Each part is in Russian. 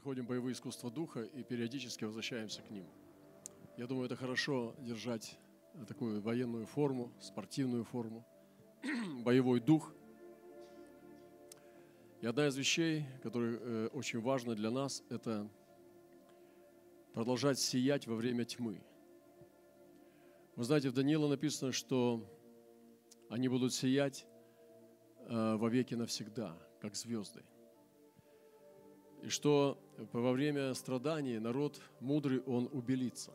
проходим боевые искусства духа и периодически возвращаемся к ним. Я думаю, это хорошо держать такую военную форму, спортивную форму, боевой дух. И одна из вещей, которая э, очень важна для нас, это продолжать сиять во время тьмы. Вы знаете, в Даниила написано, что они будут сиять э, во веки навсегда, как звезды. И что во время страданий народ мудрый, он убелится.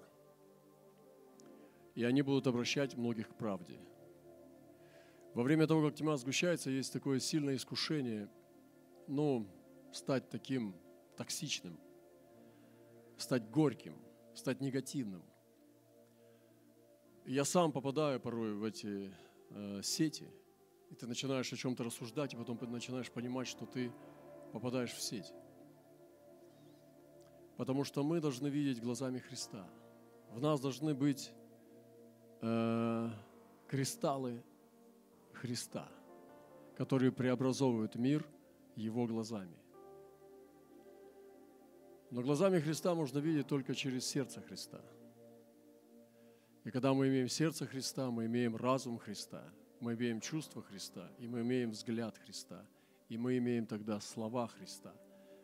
И они будут обращать многих к правде. Во время того, как тьма сгущается, есть такое сильное искушение, ну, стать таким токсичным, стать горьким, стать негативным. Я сам попадаю порой в эти э, сети, и ты начинаешь о чем-то рассуждать, и потом начинаешь понимать, что ты попадаешь в сеть. Потому что мы должны видеть глазами Христа. В нас должны быть э, кристаллы Христа, которые преобразовывают мир Его глазами. Но глазами Христа можно видеть только через сердце Христа. И когда мы имеем сердце Христа, мы имеем разум Христа, мы имеем чувство Христа, и мы имеем взгляд Христа, и мы имеем тогда слова Христа,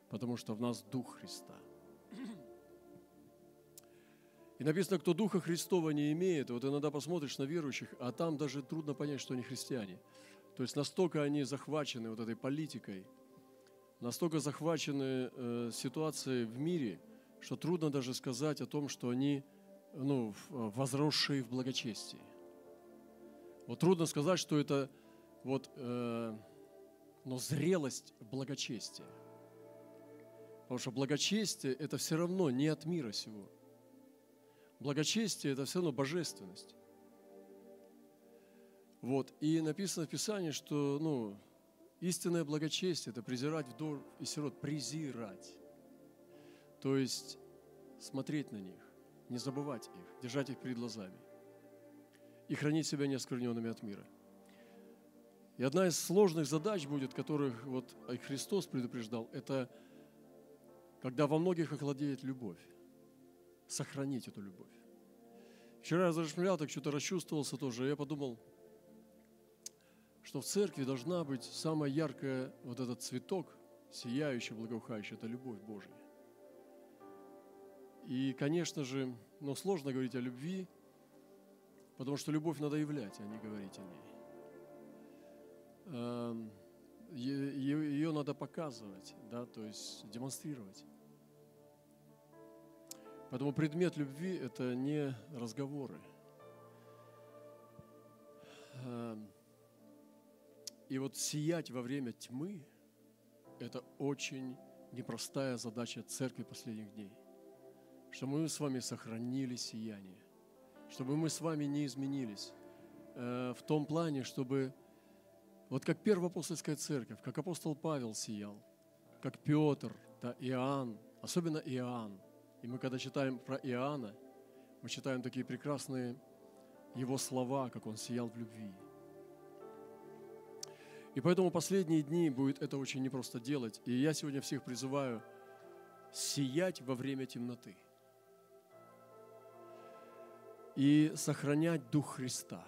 потому что в нас Дух Христа – и написано, кто Духа Христова не имеет, вот иногда посмотришь на верующих, а там даже трудно понять, что они христиане. То есть настолько они захвачены вот этой политикой, настолько захвачены э, ситуацией в мире, что трудно даже сказать о том, что они ну, возросшие в благочестии. Вот трудно сказать, что это вот, э, но зрелость благочестия. Потому что благочестие – это все равно не от мира сего – Благочестие – это все равно божественность. Вот. И написано в Писании, что ну, истинное благочестие – это презирать вдов и сирот, презирать. То есть смотреть на них, не забывать их, держать их перед глазами и хранить себя неоскверненными от мира. И одна из сложных задач будет, которых вот Христос предупреждал, это когда во многих охладеет любовь сохранить эту любовь. Вчера я размышлял, так что-то расчувствовался тоже. Я подумал, что в церкви должна быть самая яркая вот этот цветок, сияющий, благоухающий, это любовь Божья. И, конечно же, но сложно говорить о любви, потому что любовь надо являть, а не говорить о ней. Ее надо показывать, да, то есть демонстрировать. Поэтому предмет любви – это не разговоры. Эм, и вот сиять во время тьмы – это очень непростая задача церкви последних дней. Чтобы мы с вами сохранили сияние, чтобы мы с вами не изменились э, в том плане, чтобы вот как первая апостольская церковь, как апостол Павел сиял, как Петр, да, Иоанн, особенно Иоанн – и мы, когда читаем про Иоанна, мы читаем такие прекрасные его слова, как он сиял в любви. И поэтому последние дни будет это очень непросто делать. И я сегодня всех призываю сиять во время темноты и сохранять Дух Христа.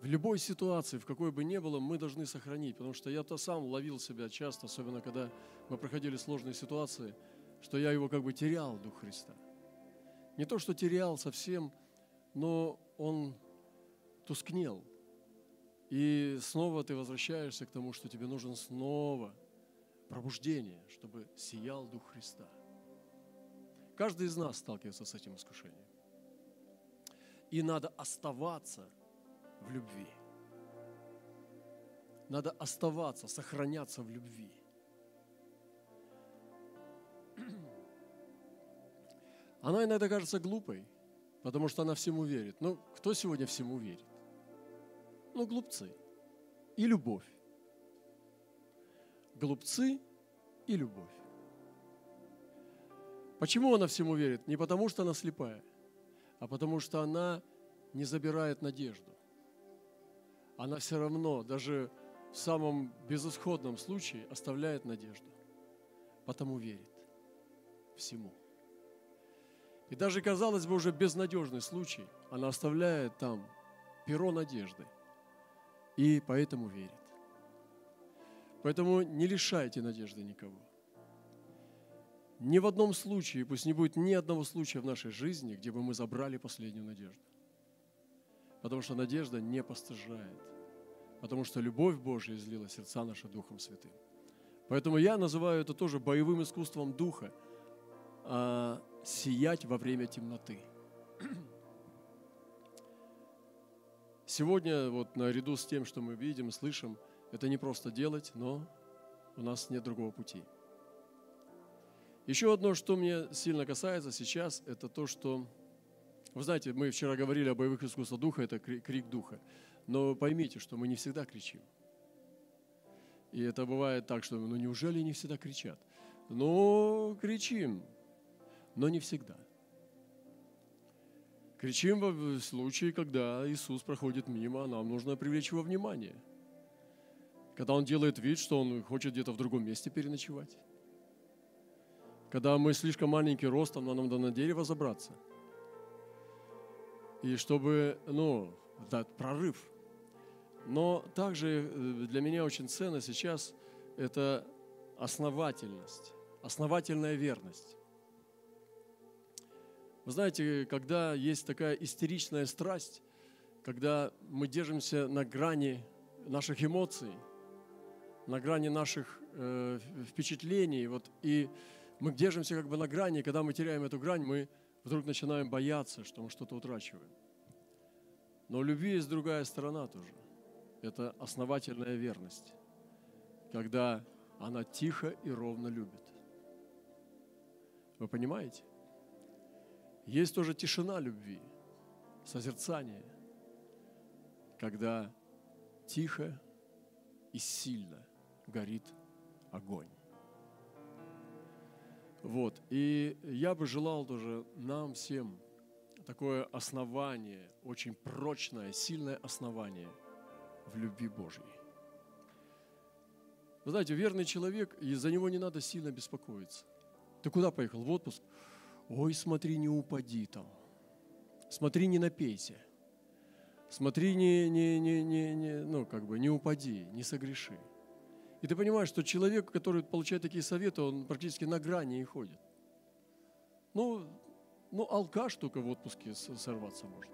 В любой ситуации, в какой бы ни было, мы должны сохранить, потому что я-то сам ловил себя часто, особенно когда мы проходили сложные ситуации – что я его как бы терял, Дух Христа. Не то, что терял совсем, но он тускнел. И снова ты возвращаешься к тому, что тебе нужен снова пробуждение, чтобы сиял Дух Христа. Каждый из нас сталкивается с этим искушением. И надо оставаться в любви. Надо оставаться, сохраняться в любви – Она иногда кажется глупой, потому что она всему верит. Ну, кто сегодня всему верит? Ну, глупцы и любовь. Глупцы и любовь. Почему она всему верит? Не потому, что она слепая, а потому, что она не забирает надежду. Она все равно, даже в самом безысходном случае, оставляет надежду. потому верит всему. И даже, казалось бы, уже безнадежный случай, она оставляет там перо надежды и поэтому верит. Поэтому не лишайте надежды никого. Ни в одном случае, пусть не будет ни одного случая в нашей жизни, где бы мы забрали последнюю надежду. Потому что надежда не постыжает. Потому что любовь Божья излила сердца наши Духом Святым. Поэтому я называю это тоже боевым искусством Духа а, сиять во время темноты. Сегодня, вот наряду с тем, что мы видим, слышим, это не просто делать, но у нас нет другого пути. Еще одно, что мне сильно касается сейчас, это то, что, вы знаете, мы вчера говорили о боевых искусствах духа, это крик духа. Но поймите, что мы не всегда кричим. И это бывает так, что ну неужели не всегда кричат? Ну, кричим, но не всегда. Кричим в случае, когда Иисус проходит мимо, а нам нужно привлечь его внимание. Когда он делает вид, что он хочет где-то в другом месте переночевать. Когда мы слишком маленький ростом, нам надо на дерево забраться. И чтобы, ну, дать прорыв. Но также э, для меня очень ценно сейчас это основательность, основательная верность. Вы знаете, когда есть такая истеричная страсть, когда мы держимся на грани наших эмоций, на грани наших э, впечатлений, вот, и мы держимся как бы на грани, когда мы теряем эту грань, мы вдруг начинаем бояться, что мы что-то утрачиваем. Но у любви есть другая сторона тоже. Это основательная верность, когда она тихо и ровно любит. Вы понимаете? Есть тоже тишина любви, созерцание, когда тихо и сильно горит огонь. Вот. И я бы желал тоже нам всем такое основание, очень прочное, сильное основание в любви Божьей. Вы знаете, верный человек, и за него не надо сильно беспокоиться. Ты куда поехал? В отпуск? Ой, смотри, не упади там. Смотри, не напейся. Смотри, не, не, не, не, не, ну, как бы, не упади, не согреши. И ты понимаешь, что человек, который получает такие советы, он практически на грани и ходит. Ну, ну алкаш только в отпуске сорваться может.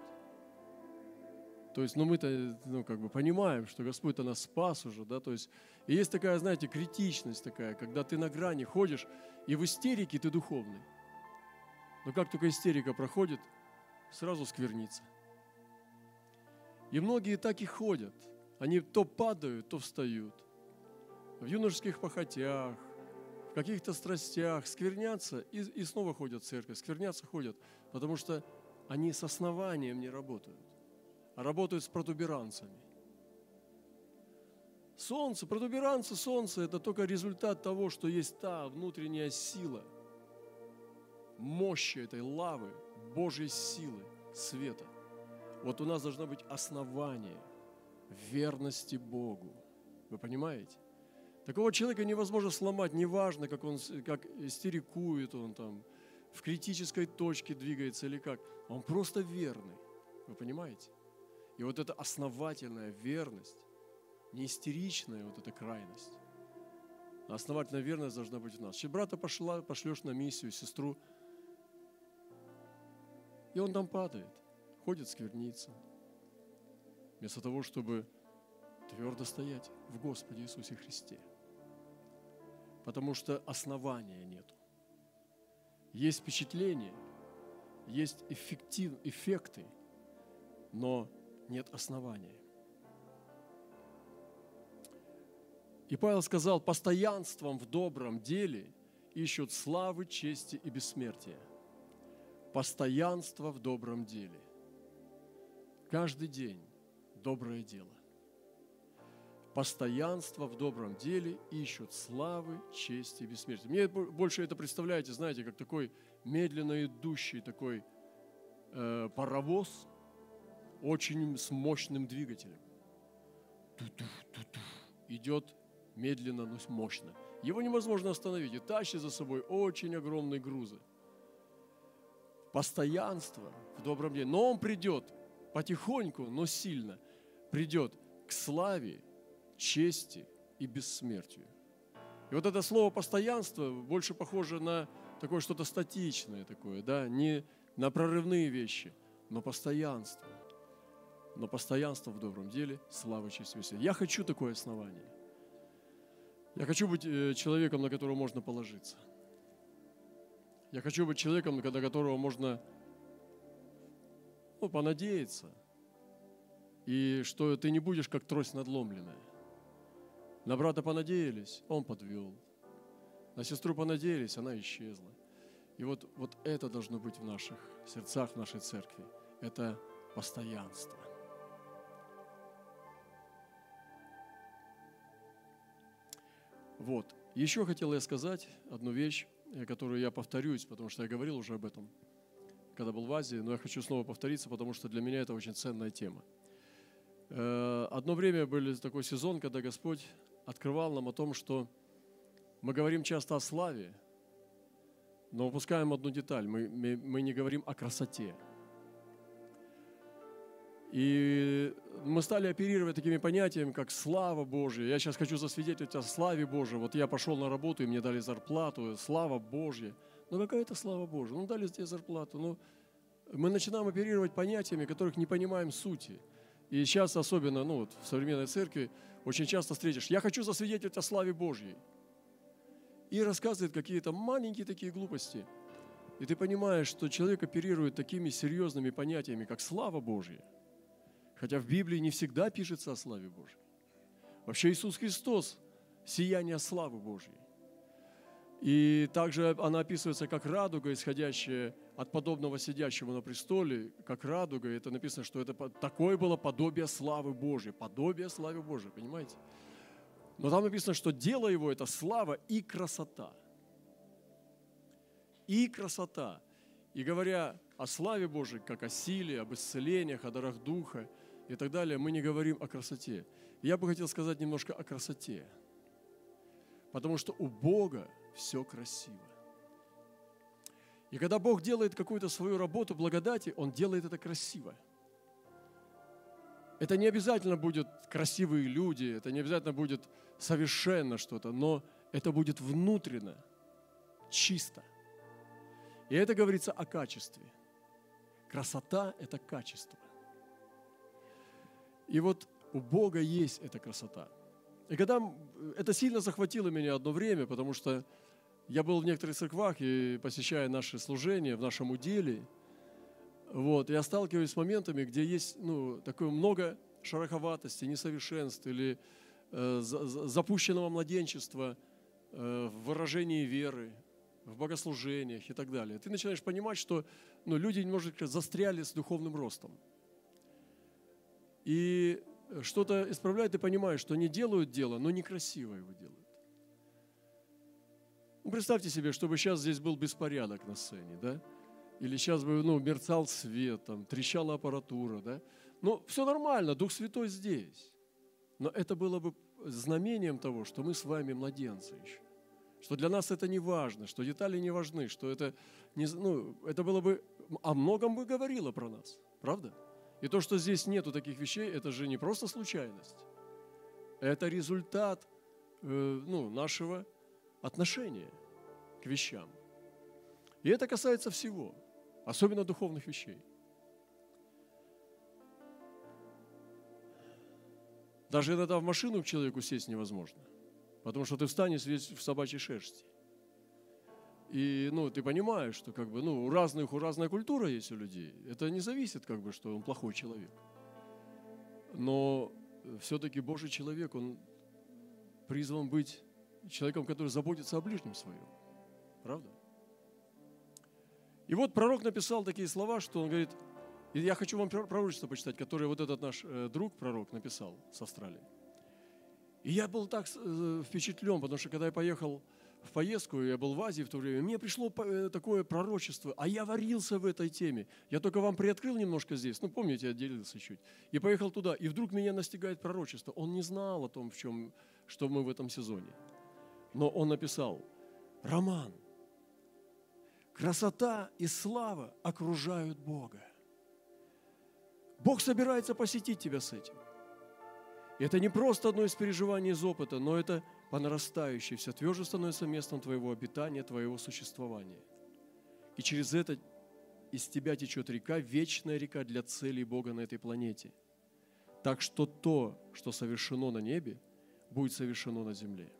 То есть, ну мы-то, ну как бы понимаем, что Господь-то нас спас уже, да, то есть, и есть такая, знаете, критичность такая, когда ты на грани ходишь, и в истерике ты духовный. Но как только истерика проходит, сразу сквернится. И многие так и ходят. Они то падают, то встают. В юношеских похотях, в каких-то страстях, сквернятся и, и снова ходят в церковь, сквернятся, ходят, потому что они с основанием не работают, а работают с протуберанцами. Солнце, протуберанцы солнца – это только результат того, что есть та внутренняя сила – мощи этой лавы, Божьей силы, света. Вот у нас должно быть основание верности Богу. Вы понимаете? Такого человека невозможно сломать, неважно, как он как истерикует, он там в критической точке двигается или как. Он просто верный. Вы понимаете? И вот эта основательная верность, не истеричная вот эта крайность, а основательная верность должна быть в нас. Если брата пошла, пошлешь на миссию, сестру – и он там падает, ходит скверниться. Вместо того, чтобы твердо стоять в Господе Иисусе Христе. Потому что основания нету. Есть впечатления, есть эффектив, эффекты, но нет основания. И Павел сказал, постоянством в добром деле ищут славы, чести и бессмертия – постоянство в добром деле. Каждый день доброе дело. Постоянство в добром деле ищут славы, чести и бессмертия. Мне больше это представляете, знаете, как такой медленно идущий такой э, паровоз, очень с мощным двигателем. Ту-ту, ту-ту. Идет медленно, но мощно. Его невозможно остановить и тащит за собой очень огромные грузы. Постоянство в добром деле. Но он придет потихоньку, но сильно. Придет к славе, чести и бессмертию. И вот это слово постоянство больше похоже на такое что-то статичное такое, да, не на прорывные вещи, но постоянство. Но постоянство в добром деле, слава, честь, веселье. Я хочу такое основание. Я хочу быть э, человеком, на которого можно положиться. Я хочу быть человеком, на которого можно ну, понадеяться. И что ты не будешь как трость надломленная. На брата понадеялись, он подвел. На сестру понадеялись, она исчезла. И вот, вот это должно быть в наших сердцах, в нашей церкви. Это постоянство. Вот. Еще хотел я сказать одну вещь, э, которую я повторюсь, потому что я говорил уже об этом, когда был в Азии, но я хочу снова повториться, потому что для меня это очень ценная тема. Э, одно время был такой сезон, когда Господь открывал нам о том, что мы говорим часто о славе, но упускаем одну деталь. Мы, мы, мы не говорим о красоте. И мы стали оперировать такими понятиями, как слава Божья. Я сейчас хочу засвидетельствовать о славе Божьей. Вот я пошел на работу, и мне дали зарплату, слава Божья. Ну какая это слава Божья? Ну дали тебе зарплату. Ну, мы начинаем оперировать понятиями, которых не понимаем сути. И сейчас особенно ну, вот, в современной церкви очень часто встретишь, я хочу засвидетельствовать о славе Божьей. И рассказывает какие-то маленькие такие глупости. И ты понимаешь, что человек оперирует такими серьезными понятиями, как слава Божья – Хотя в Библии не всегда пишется о славе Божьей. Вообще Иисус Христос – сияние славы Божьей. И также она описывается как радуга, исходящая от подобного сидящего на престоле, как радуга. Это написано, что это такое было подобие славы Божьей. Подобие славы Божьей, понимаете? Но там написано, что дело его – это слава и красота. И красота. И говоря о славе Божьей, как о силе, об исцелениях, о дарах Духа – и так далее, мы не говорим о красоте. Я бы хотел сказать немножко о красоте. Потому что у Бога все красиво. И когда Бог делает какую-то свою работу благодати, Он делает это красиво. Это не обязательно будет красивые люди, это не обязательно будет совершенно что-то, но это будет внутренно, чисто. И это говорится о качестве. Красота – это качество. И вот у Бога есть эта красота. И когда это сильно захватило меня одно время, потому что я был в некоторых церквах и посещая наши служения в нашем уделе, вот, я сталкиваюсь с моментами, где есть ну, такое много шероховатости, несовершенств или э, запущенного младенчества э, в выражении веры, в богослужениях и так далее. Ты начинаешь понимать, что ну, люди немножечко застряли с духовным ростом – и что-то исправляют и понимают, что они делают дело, но некрасиво его делают. Ну, представьте себе, чтобы сейчас здесь был беспорядок на сцене, да? Или сейчас бы ну, мерцал свет, там, трещала аппаратура, да? Ну, все нормально, Дух Святой здесь. Но это было бы знамением того, что мы с вами младенцы еще. Что для нас это не важно, что детали не важны, что это, не, ну, это было бы, о многом бы говорило про нас, правда? И то, что здесь нету таких вещей, это же не просто случайность. Это результат э, ну, нашего отношения к вещам. И это касается всего, особенно духовных вещей. Даже иногда в машину к человеку сесть невозможно, потому что ты встанешь весь в собачьей шерсти. И, ну, ты понимаешь, что как бы, ну, у разных, у разная культура есть у людей. Это не зависит, как бы, что он плохой человек. Но все-таки Божий человек, он призван быть человеком, который заботится о ближнем своем. Правда? И вот пророк написал такие слова, что он говорит, и я хочу вам пророчество почитать, которое вот этот наш э, друг, пророк, написал с Австралии. И я был так э, впечатлен, потому что когда я поехал в поездку, я был в Азии в то время, мне пришло э, такое пророчество, а я варился в этой теме. Я только вам приоткрыл немножко здесь, ну помните, я делился чуть. И поехал туда, и вдруг меня настигает пророчество. Он не знал о том, в чем, что мы в этом сезоне. Но он написал, Роман, красота и слава окружают Бога. Бог собирается посетить тебя с этим. И это не просто одно из переживаний из опыта, но это по нарастающей все тверже становится местом твоего обитания, твоего существования. И через это из тебя течет река, вечная река для целей Бога на этой планете. Так что то, что совершено на небе, будет совершено на земле.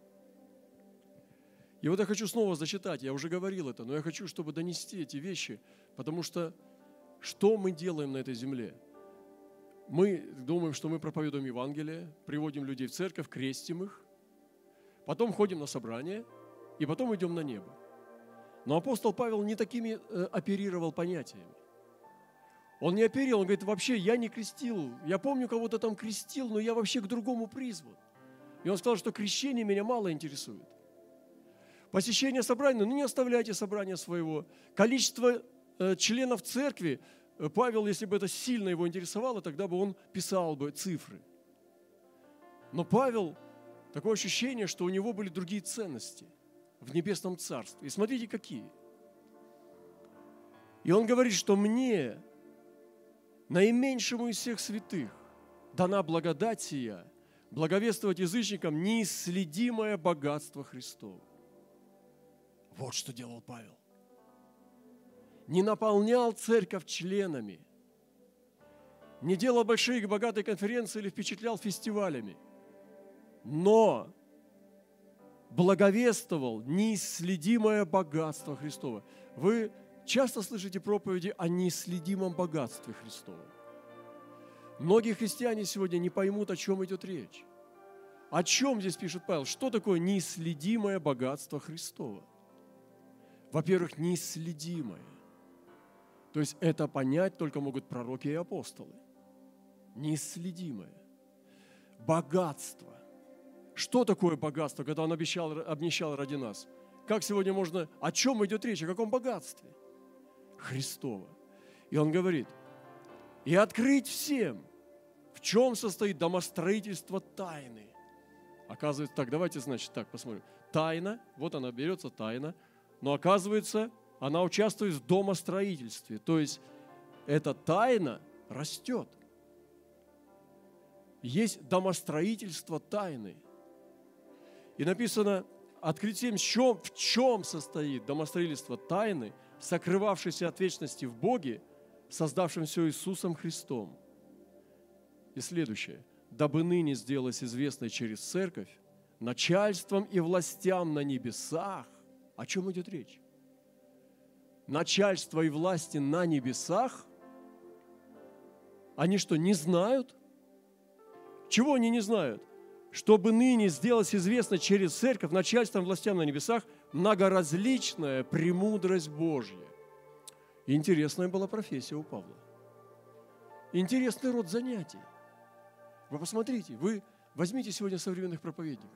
И вот я хочу снова зачитать, я уже говорил это, но я хочу, чтобы донести эти вещи, потому что что мы делаем на этой земле? Мы думаем, что мы проповедуем Евангелие, приводим людей в церковь, крестим их, потом ходим на собрание, и потом идем на небо. Но апостол Павел не такими э, оперировал понятиями. Он не оперировал, он говорит, вообще я не крестил. Я помню, кого-то там крестил, но я вообще к другому призван. И он сказал, что крещение меня мало интересует. Посещение собрания, ну не оставляйте собрание своего. Количество э, членов церкви, э, Павел, если бы это сильно его интересовало, тогда бы он писал бы цифры. Но Павел, такое ощущение, что у него были другие ценности – в небесном царстве. И смотрите, какие. И он говорит, что мне, наименьшему из всех святых, дана благодать сия, благовествовать язычникам неисследимое богатство Христово. Вот что делал Павел. Не наполнял церковь членами, не делал большие богатые конференции или впечатлял фестивалями, но благовествовал неисследимое богатство Христова. Вы часто слышите проповеди о неисследимом богатстве Христова. Многие христиане сегодня не поймут, о чем идет речь. О чем здесь пишет Павел? Что такое неисследимое богатство Христова? Во-первых, неисследимое. То есть это понять только могут пророки и апостолы. Неисследимое. Богатство. Что такое богатство, когда Он обещал, обнищал ради нас? Как сегодня можно, о чем идет речь, о каком богатстве? Христово. И Он говорит, и открыть всем, в чем состоит домостроительство тайны. Оказывается, так, давайте, значит, так посмотрим. Тайна, вот она берется, тайна, но оказывается, она участвует в домостроительстве. То есть эта тайна растет. Есть домостроительство тайны – и написано, открытием, чем, в чем состоит домостроительство тайны, сокрывавшейся от вечности в Боге, создавшем все Иисусом Христом. И следующее. Дабы ныне сделалось известной через церковь, начальством и властям на небесах. О чем идет речь? Начальство и власти на небесах? Они что, не знают? Чего они не знают? Чтобы ныне сделать известно через церковь начальством властям на небесах многоразличная премудрость Божья. Интересная была профессия у Павла. Интересный род занятий. Вы посмотрите, вы возьмите сегодня современных проповедников.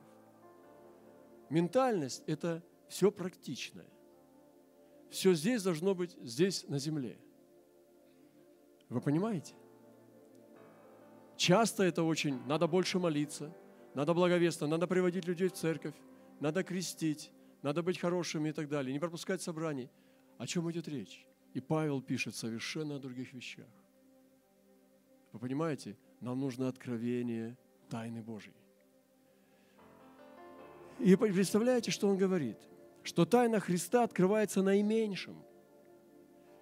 Ментальность – это все практичное. Все здесь должно быть здесь на земле. Вы понимаете? Часто это очень, надо больше молиться – надо благовествовать, надо приводить людей в церковь, надо крестить, надо быть хорошими и так далее, не пропускать собраний. О чем идет речь? И Павел пишет совершенно о других вещах. Вы понимаете, нам нужно откровение тайны Божьей. И представляете, что он говорит? Что тайна Христа открывается наименьшим.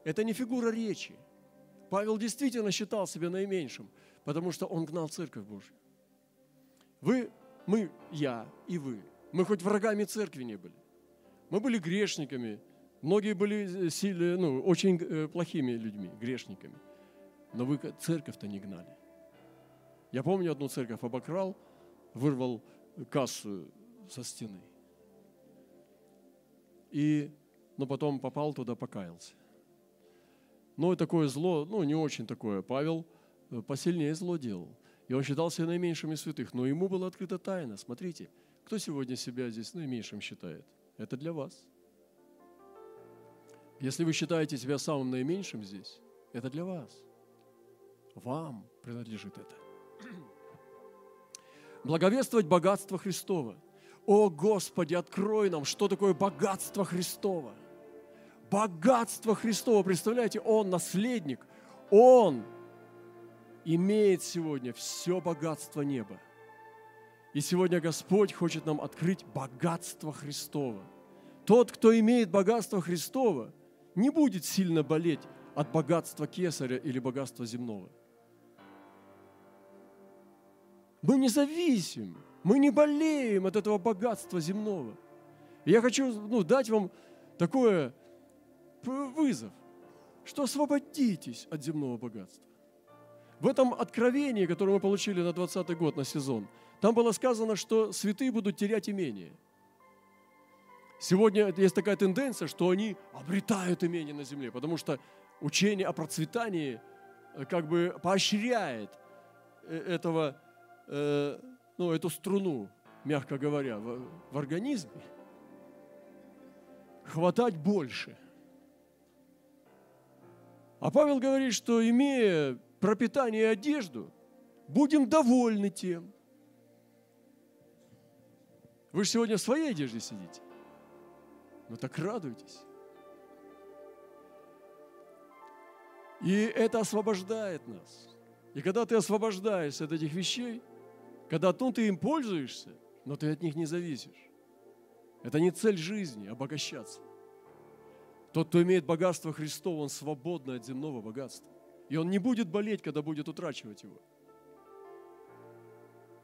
Это не фигура речи. Павел действительно считал себя наименьшим, потому что он гнал церковь Божью. Вы, мы, я и вы. Мы хоть врагами церкви не были. Мы были грешниками. Многие были сильно, ну, очень э, плохими людьми, грешниками. Но вы церковь-то не гнали. Я помню одну церковь обокрал, вырвал кассу со стены. И, но потом попал туда, покаялся. Но такое зло, ну не очень такое, Павел э, посильнее зло делал. И он считал себя наименьшим из святых. Но ему была открыта тайна. Смотрите, кто сегодня себя здесь наименьшим считает? Это для вас. Если вы считаете себя самым наименьшим здесь, это для вас. Вам принадлежит это. Благовествовать богатство Христова. О Господи, открой нам, что такое богатство Христово. Богатство Христово, представляете, Он наследник, Он имеет сегодня все богатство неба. И сегодня Господь хочет нам открыть богатство Христово. Тот, кто имеет богатство Христово, не будет сильно болеть от богатства кесаря или богатства земного. Мы не зависим, мы не болеем от этого богатства земного. И я хочу ну, дать вам такой вызов, что освободитесь от земного богатства. В этом откровении, которое мы получили на 20 год, на сезон, там было сказано, что святые будут терять имение. Сегодня есть такая тенденция, что они обретают имение на земле, потому что учение о процветании э, как бы поощряет э, этого, э, ну, эту струну, мягко говоря, в, в организме, хватать больше. А Павел говорит, что имея пропитание и одежду, будем довольны тем. Вы же сегодня в своей одежде сидите. Ну так радуйтесь. И это освобождает нас. И когда ты освобождаешься от этих вещей, когда ну, ты им пользуешься, но ты от них не зависишь. Это не цель жизни, обогащаться. Тот, кто имеет богатство Христова, он свободный от земного богатства. И он не будет болеть, когда будет утрачивать его.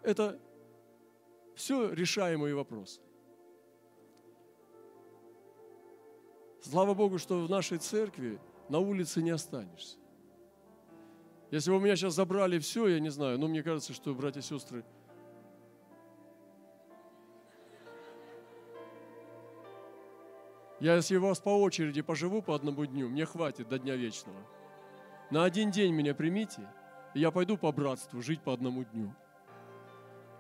Это все решаемые вопросы. Слава Богу, что в нашей церкви на улице не останешься. Если бы у меня сейчас забрали все, я не знаю, но мне кажется, что братья и сестры, я если вас по очереди поживу по одному дню, мне хватит до дня вечного. На один день меня примите, и я пойду по братству жить по одному дню.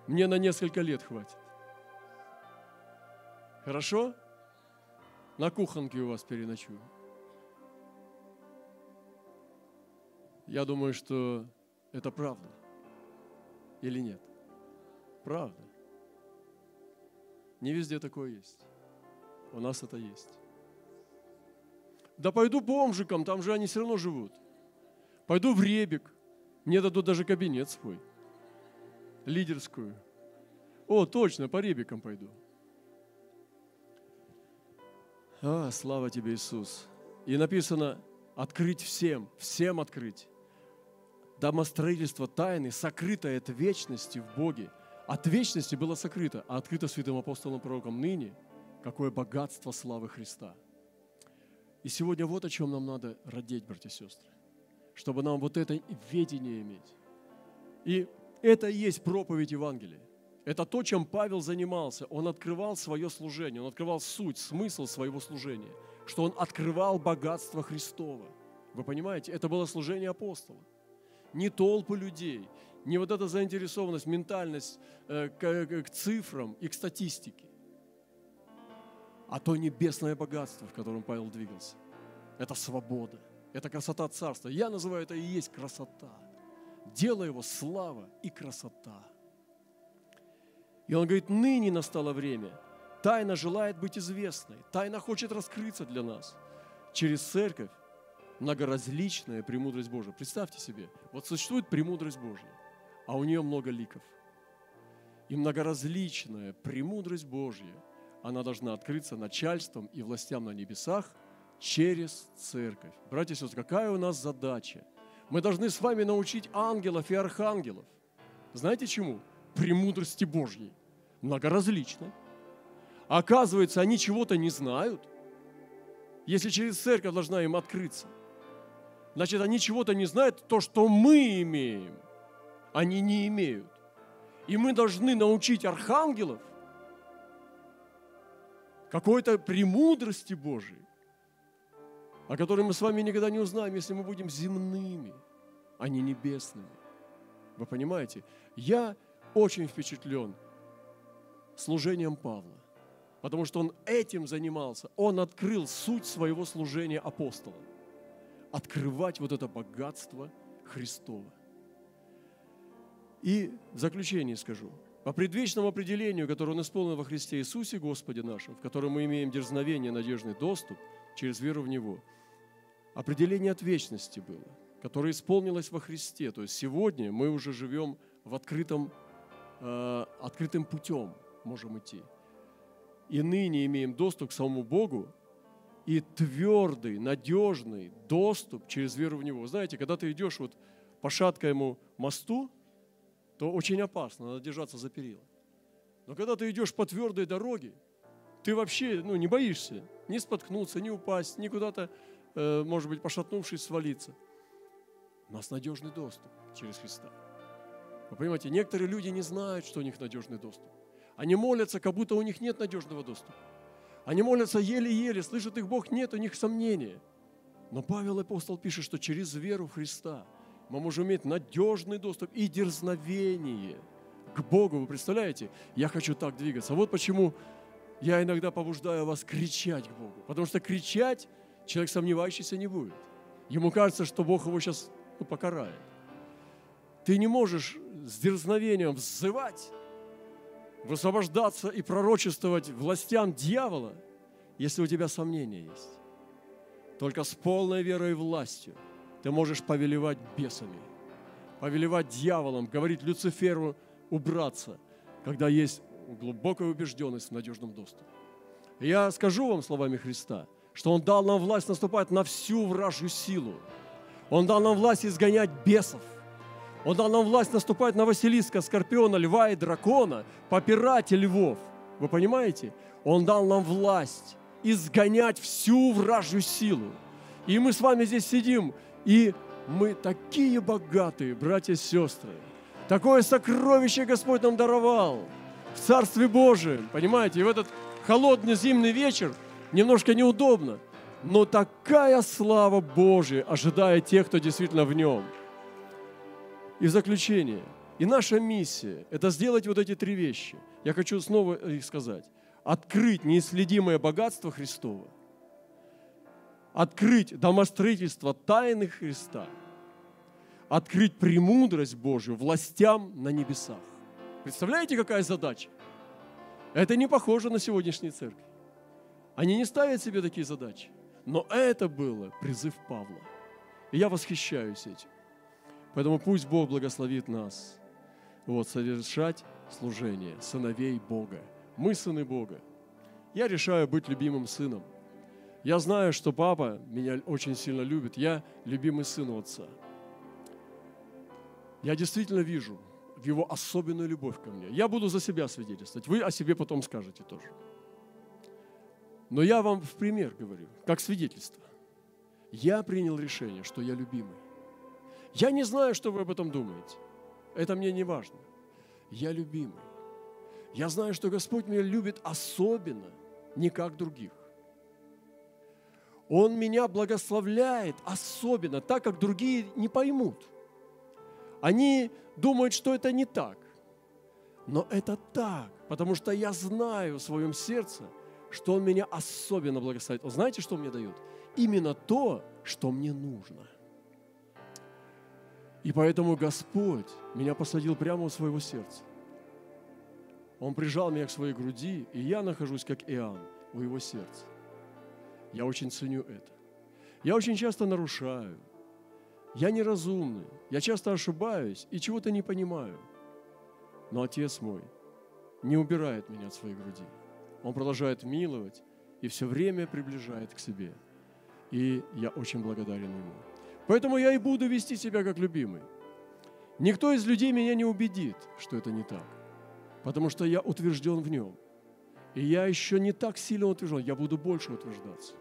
Мне на несколько лет хватит. Хорошо? На кухонке у вас переночую. Я думаю, что это правда. Или нет? Правда. Не везде такое есть. У нас это есть. Да пойду бомжикам, там же они все равно живут. Пойду в Ребик. Мне дадут даже кабинет свой. Лидерскую. О, точно, по Ребикам пойду. А, слава тебе, Иисус. И написано, открыть всем, всем открыть домостроительство тайны, сокрытое от вечности в Боге. От вечности было сокрыто, а открыто святым апостолом пророком ныне, какое богатство славы Христа. И сегодня вот о чем нам надо родить, братья и сестры, чтобы нам вот это ведение иметь. И это и есть проповедь Евангелия. Это то, чем Павел занимался. Он открывал свое служение, он открывал суть, смысл своего служения, что он открывал богатство Христова. Вы понимаете, это было служение апостола не толпы людей, не вот эта заинтересованность, ментальность э, к, к цифрам и к статистике, а то небесное богатство, в котором Павел двигался. Это свобода, это красота царства. Я называю это и есть красота. Дело его слава и красота. И он говорит, ныне настало время. Тайна желает быть известной. Тайна хочет раскрыться для нас через церковь, многоразличная премудрость Божия. Представьте себе, вот существует премудрость Божья, а у нее много ликов. И многоразличная премудрость Божья, она должна открыться начальством и властям на небесах через церковь. Братья и сестры, какая у нас задача? Мы должны с вами научить ангелов и архангелов. Знаете чему? Премудрости Божьей. Многоразличной. Оказывается, они чего-то не знают, если через церковь должна им открыться – Значит, они чего-то не знают, то, что мы имеем, они не имеют. И мы должны научить архангелов какой-то премудрости Божией, о которой мы с вами никогда не узнаем, если мы будем земными, а не небесными. Вы понимаете? Я очень впечатлен служением Павла, потому что он этим занимался. Он открыл суть своего служения апостолом открывать вот это богатство Христова. И в заключение скажу, по предвечному определению, которое Он исполнил во Христе Иисусе Господе нашем, в котором мы имеем дерзновение, надежный доступ через веру в Него, определение от вечности было, которое исполнилось во Христе. То есть сегодня мы уже живем в открытом, э, открытым путем, можем идти. И ныне имеем доступ к самому Богу и твердый, надежный доступ через веру в Него. Знаете, когда ты идешь вот по шаткому мосту, то очень опасно, надо держаться за перила. Но когда ты идешь по твердой дороге, ты вообще ну, не боишься ни споткнуться, ни упасть, ни куда-то, может быть, пошатнувшись, свалиться. У нас надежный доступ через Христа. Вы понимаете, некоторые люди не знают, что у них надежный доступ. Они молятся, как будто у них нет надежного доступа. Они молятся еле-еле, слышат их Бог, нет у них сомнения. Но Павел апостол пишет, что через веру в Христа – мы можем иметь надежный доступ и дерзновение к Богу. Вы представляете? Я хочу так двигаться. Вот почему я иногда побуждаю вас кричать к Богу. Потому что кричать человек сомневающийся не будет. Ему кажется, что Бог его сейчас ну, покарает. Ты не можешь с дерзновением взывать, высвобождаться и пророчествовать властям дьявола, если у тебя сомнения есть. Только с полной верой и властью – ты можешь повелевать бесами, повелевать дьяволом, говорить Люциферу убраться, когда есть глубокая убежденность в надежном доступе. Я скажу вам словами Христа, что Он дал нам власть наступать на всю вражью силу. Он дал нам власть изгонять бесов. Он дал нам власть наступать на Василиска, Скорпиона, Льва и Дракона, попирать львов. Вы понимаете? Он дал нам власть изгонять всю вражью силу. И мы с вами здесь сидим, и мы такие богатые, братья и сестры. Такое сокровище Господь нам даровал в Царстве Божием. Понимаете, и в этот холодный зимний вечер немножко неудобно, но такая слава Божия ожидает тех, кто действительно в нем. И в заключение, и наша миссия – это сделать вот эти три вещи. Я хочу снова их сказать. Открыть неисследимое богатство Христова – открыть домостроительство тайны Христа, открыть премудрость Божию властям на небесах. Представляете, какая задача? Это не похоже на сегодняшние церкви. Они не ставят себе такие задачи. Но это было призыв Павла. И я восхищаюсь этим. Поэтому пусть Бог благословит нас вот, совершать служение сыновей Бога. Мы сыны Бога. Я решаю быть любимым сыном. Я знаю, что папа меня очень сильно любит. Я любимый сын отца. Я действительно вижу в его особенную любовь ко мне. Я буду за себя свидетельствовать. Вы о себе потом скажете тоже. Но я вам в пример говорю, как свидетельство. Я принял решение, что я любимый. Я не знаю, что вы об этом думаете. Это мне не важно. Я любимый. Я знаю, что Господь меня любит особенно, не как других. Он меня благословляет особенно, так как другие не поймут. Они думают, что это не так. Но это так, потому что я знаю в своем сердце, что Он меня особенно благословит. Он знаете, что Он мне дает? Именно то, что мне нужно. И поэтому Господь меня посадил прямо у своего сердца. Он прижал меня к своей груди, и я нахожусь, как Иоанн, у его сердца. Я очень ценю это. Я очень часто нарушаю. Я неразумный. Я часто ошибаюсь и чего-то не понимаю. Но Отец мой не убирает меня от своей груди. Он продолжает миловать и все время приближает к себе. И я очень благодарен Ему. Поэтому я и буду вести себя как любимый. Никто из людей меня не убедит, что это не так. Потому что я утвержден в нем. И я еще не так сильно утвержден, я буду больше утверждаться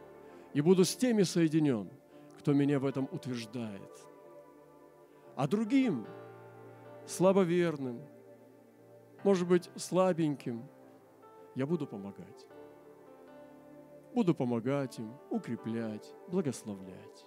и буду с теми соединен, кто меня в этом утверждает. А другим, слабоверным, может быть, слабеньким, я буду помогать. Буду помогать им, укреплять, благословлять.